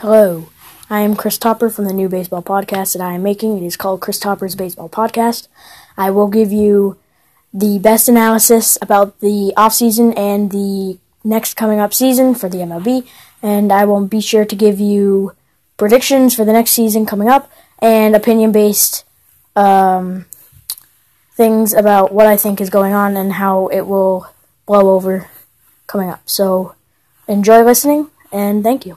Hello, I am Chris Topper from the new baseball podcast that I am making. It is called Chris Topper's Baseball Podcast. I will give you the best analysis about the offseason and the next coming up season for the MLB, and I will be sure to give you predictions for the next season coming up and opinion based um, things about what I think is going on and how it will blow over coming up. So enjoy listening, and thank you.